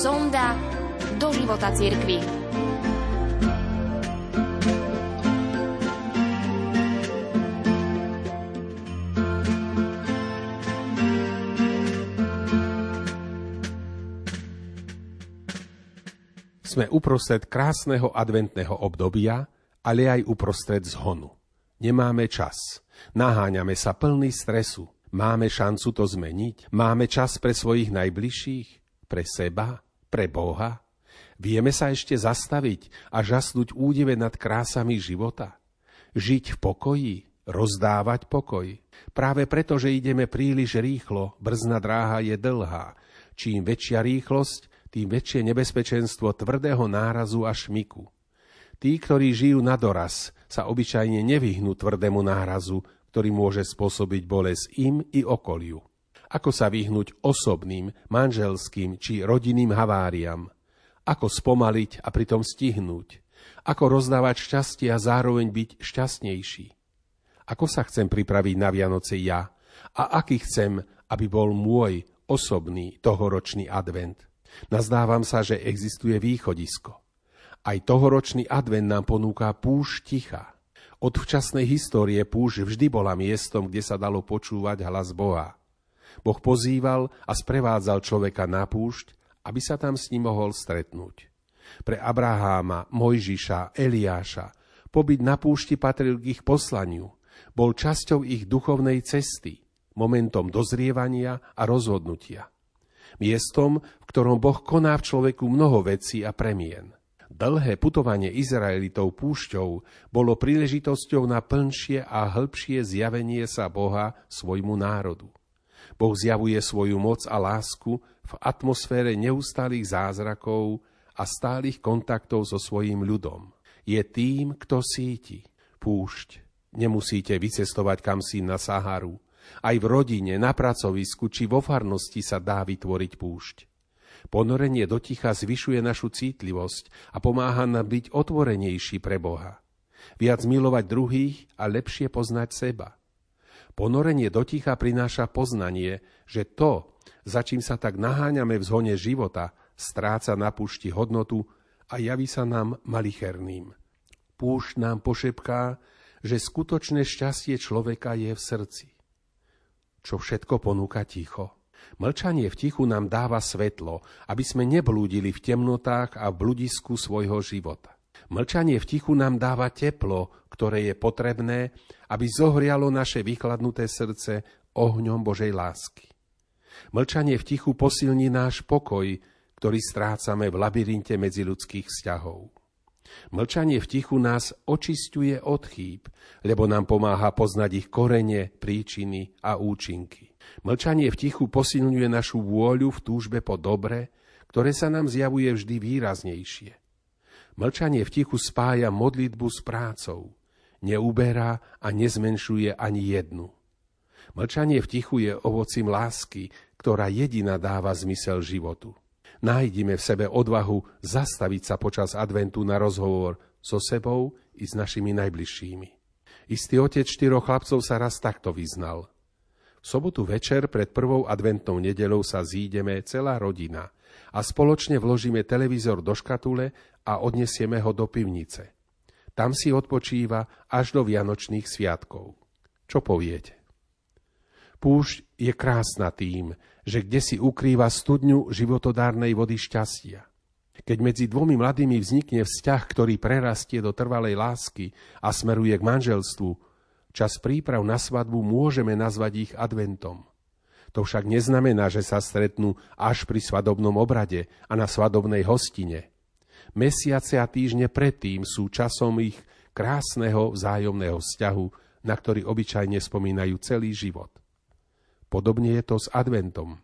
Sonda do života cirkvi. Sme uprostred krásneho adventného obdobia, ale aj uprostred zhonu. Nemáme čas. Naháňame sa plný stresu. Máme šancu to zmeniť? Máme čas pre svojich najbližších? Pre seba? Pre Boha? Vieme sa ešte zastaviť a žasnúť údive nad krásami života? Žiť v pokoji? Rozdávať pokoj? Práve preto, že ideme príliš rýchlo, brzna dráha je dlhá. Čím väčšia rýchlosť, tým väčšie nebezpečenstvo tvrdého nárazu a šmiku. Tí, ktorí žijú na doraz, sa obyčajne nevyhnú tvrdému nárazu, ktorý môže spôsobiť bolesť im i okoliu. Ako sa vyhnúť osobným, manželským či rodinným haváriam? Ako spomaliť a pritom stihnúť? Ako rozdávať šťastie a zároveň byť šťastnejší? Ako sa chcem pripraviť na Vianoce ja? A aký chcem, aby bol môj osobný tohoročný advent? Nazdávam sa, že existuje východisko. Aj tohoročný advent nám ponúka púšť ticha. Od včasnej histórie púšť vždy bola miestom, kde sa dalo počúvať hlas Boha. Boh pozýval a sprevádzal človeka na púšť, aby sa tam s ním mohol stretnúť. Pre Abraháma, Mojžiša, Eliáša pobyt na púšti patril k ich poslaniu, bol časťou ich duchovnej cesty, momentom dozrievania a rozhodnutia miestom, v ktorom Boh koná v človeku mnoho vecí a premien. Dlhé putovanie Izraelitov púšťou bolo príležitosťou na plnšie a hĺbšie zjavenie sa Boha svojmu národu. Boh zjavuje svoju moc a lásku v atmosfére neustálých zázrakov a stálych kontaktov so svojím ľudom. Je tým, kto síti. Púšť. Nemusíte vycestovať kam si na Saharu. Aj v rodine, na pracovisku či vo farnosti sa dá vytvoriť púšť. Ponorenie do ticha zvyšuje našu cítlivosť a pomáha nám byť otvorenejší pre Boha. Viac milovať druhých a lepšie poznať seba. Ponorenie do ticha prináša poznanie, že to, za čím sa tak naháňame v zhone života, stráca na púšti hodnotu a javí sa nám malicherným. Púšť nám pošepká, že skutočné šťastie človeka je v srdci čo všetko ponúka ticho. Mlčanie v tichu nám dáva svetlo, aby sme neblúdili v temnotách a v bludisku svojho života. Mlčanie v tichu nám dáva teplo, ktoré je potrebné, aby zohrialo naše vychladnuté srdce ohňom Božej lásky. Mlčanie v tichu posilní náš pokoj, ktorý strácame v labyrinte medziludských vzťahov. Mlčanie v tichu nás očistuje od chýb, lebo nám pomáha poznať ich korene, príčiny a účinky. Mlčanie v tichu posilňuje našu vôľu v túžbe po dobre, ktoré sa nám zjavuje vždy výraznejšie. Mlčanie v tichu spája modlitbu s prácou, neuberá a nezmenšuje ani jednu. Mlčanie v tichu je ovocím lásky, ktorá jediná dáva zmysel životu nájdime v sebe odvahu zastaviť sa počas adventu na rozhovor so sebou i s našimi najbližšími. Istý otec štyroch chlapcov sa raz takto vyznal. V sobotu večer pred prvou adventnou nedelou sa zídeme celá rodina a spoločne vložíme televízor do škatule a odnesieme ho do pivnice. Tam si odpočíva až do Vianočných sviatkov. Čo poviete? Púšť je krásna tým, že kde si ukrýva studňu životodárnej vody šťastia. Keď medzi dvomi mladými vznikne vzťah, ktorý prerastie do trvalej lásky a smeruje k manželstvu, čas príprav na svadbu môžeme nazvať ich adventom. To však neznamená, že sa stretnú až pri svadobnom obrade a na svadobnej hostine. Mesiace a týždne predtým sú časom ich krásneho vzájomného vzťahu, na ktorý obyčajne spomínajú celý život. Podobne je to s adventom.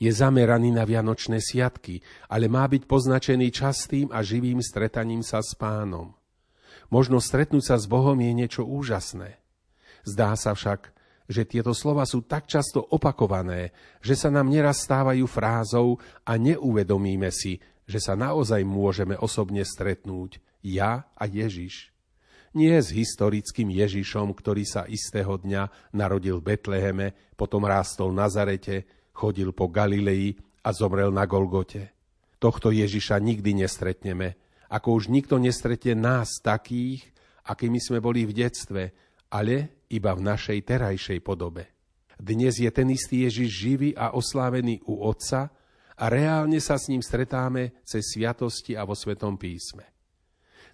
Je zameraný na vianočné sviatky, ale má byť poznačený častým a živým stretaním sa s pánom. Možno stretnúť sa s Bohom je niečo úžasné. Zdá sa však, že tieto slova sú tak často opakované, že sa nám neraz stávajú frázou a neuvedomíme si, že sa naozaj môžeme osobne stretnúť ja a Ježiš nie s historickým Ježišom, ktorý sa istého dňa narodil v Betleheme, potom rástol na Nazarete, chodil po Galilei a zomrel na Golgote. Tohto Ježiša nikdy nestretneme, ako už nikto nestretne nás takých, akými sme boli v detstve, ale iba v našej terajšej podobe. Dnes je ten istý Ježiš živý a oslávený u Otca a reálne sa s ním stretáme cez sviatosti a vo Svetom písme.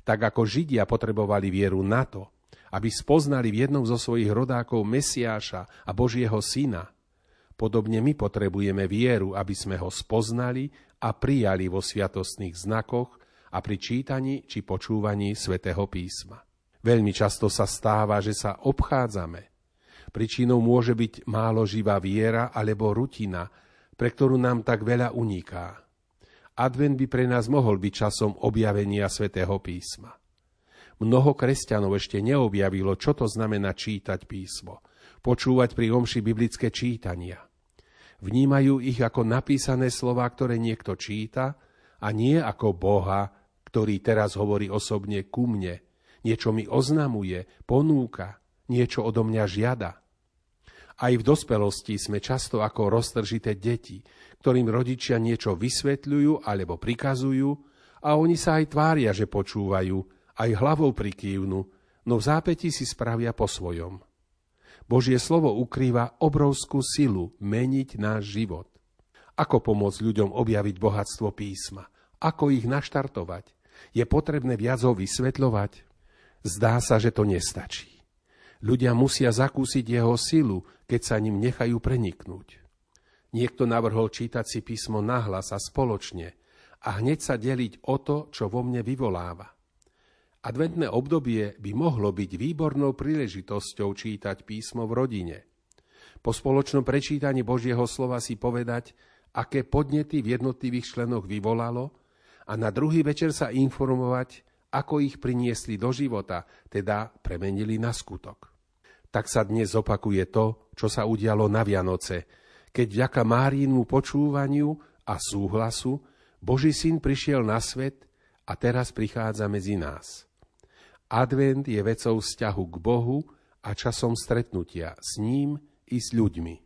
Tak ako Židia potrebovali vieru na to, aby spoznali v jednom zo svojich rodákov Mesiáša a Božieho syna, podobne my potrebujeme vieru, aby sme ho spoznali a prijali vo sviatostných znakoch a pri čítaní či počúvaní svätého písma. Veľmi často sa stáva, že sa obchádzame. Príčinou môže byť málo živá viera alebo rutina, pre ktorú nám tak veľa uniká. Advent by pre nás mohol byť časom objavenia svätého písma. Mnoho kresťanov ešte neobjavilo, čo to znamená čítať písmo, počúvať pri omši biblické čítania. Vnímajú ich ako napísané slova, ktoré niekto číta, a nie ako Boha, ktorý teraz hovorí osobne ku mne, niečo mi oznamuje, ponúka, niečo odo mňa žiada. Aj v dospelosti sme často ako roztržité deti, ktorým rodičia niečo vysvetľujú alebo prikazujú a oni sa aj tvária, že počúvajú, aj hlavou prikývnu, no v zápäti si spravia po svojom. Božie slovo ukrýva obrovskú silu meniť náš život. Ako pomôcť ľuďom objaviť bohatstvo písma? Ako ich naštartovať? Je potrebné viac ho vysvetľovať? Zdá sa, že to nestačí. Ľudia musia zakúsiť jeho silu, keď sa ním nechajú preniknúť. Niekto navrhol čítať si písmo nahlas a spoločne a hneď sa deliť o to, čo vo mne vyvoláva. Adventné obdobie by mohlo byť výbornou príležitosťou čítať písmo v rodine. Po spoločnom prečítaní Božieho slova si povedať, aké podnety v jednotlivých členoch vyvolalo a na druhý večer sa informovať, ako ich priniesli do života, teda premenili na skutok. Tak sa dnes opakuje to, čo sa udialo na Vianoce, keď vďaka Márínmu počúvaniu a súhlasu Boží syn prišiel na svet a teraz prichádza medzi nás. Advent je vecou vzťahu k Bohu a časom stretnutia s ním i s ľuďmi.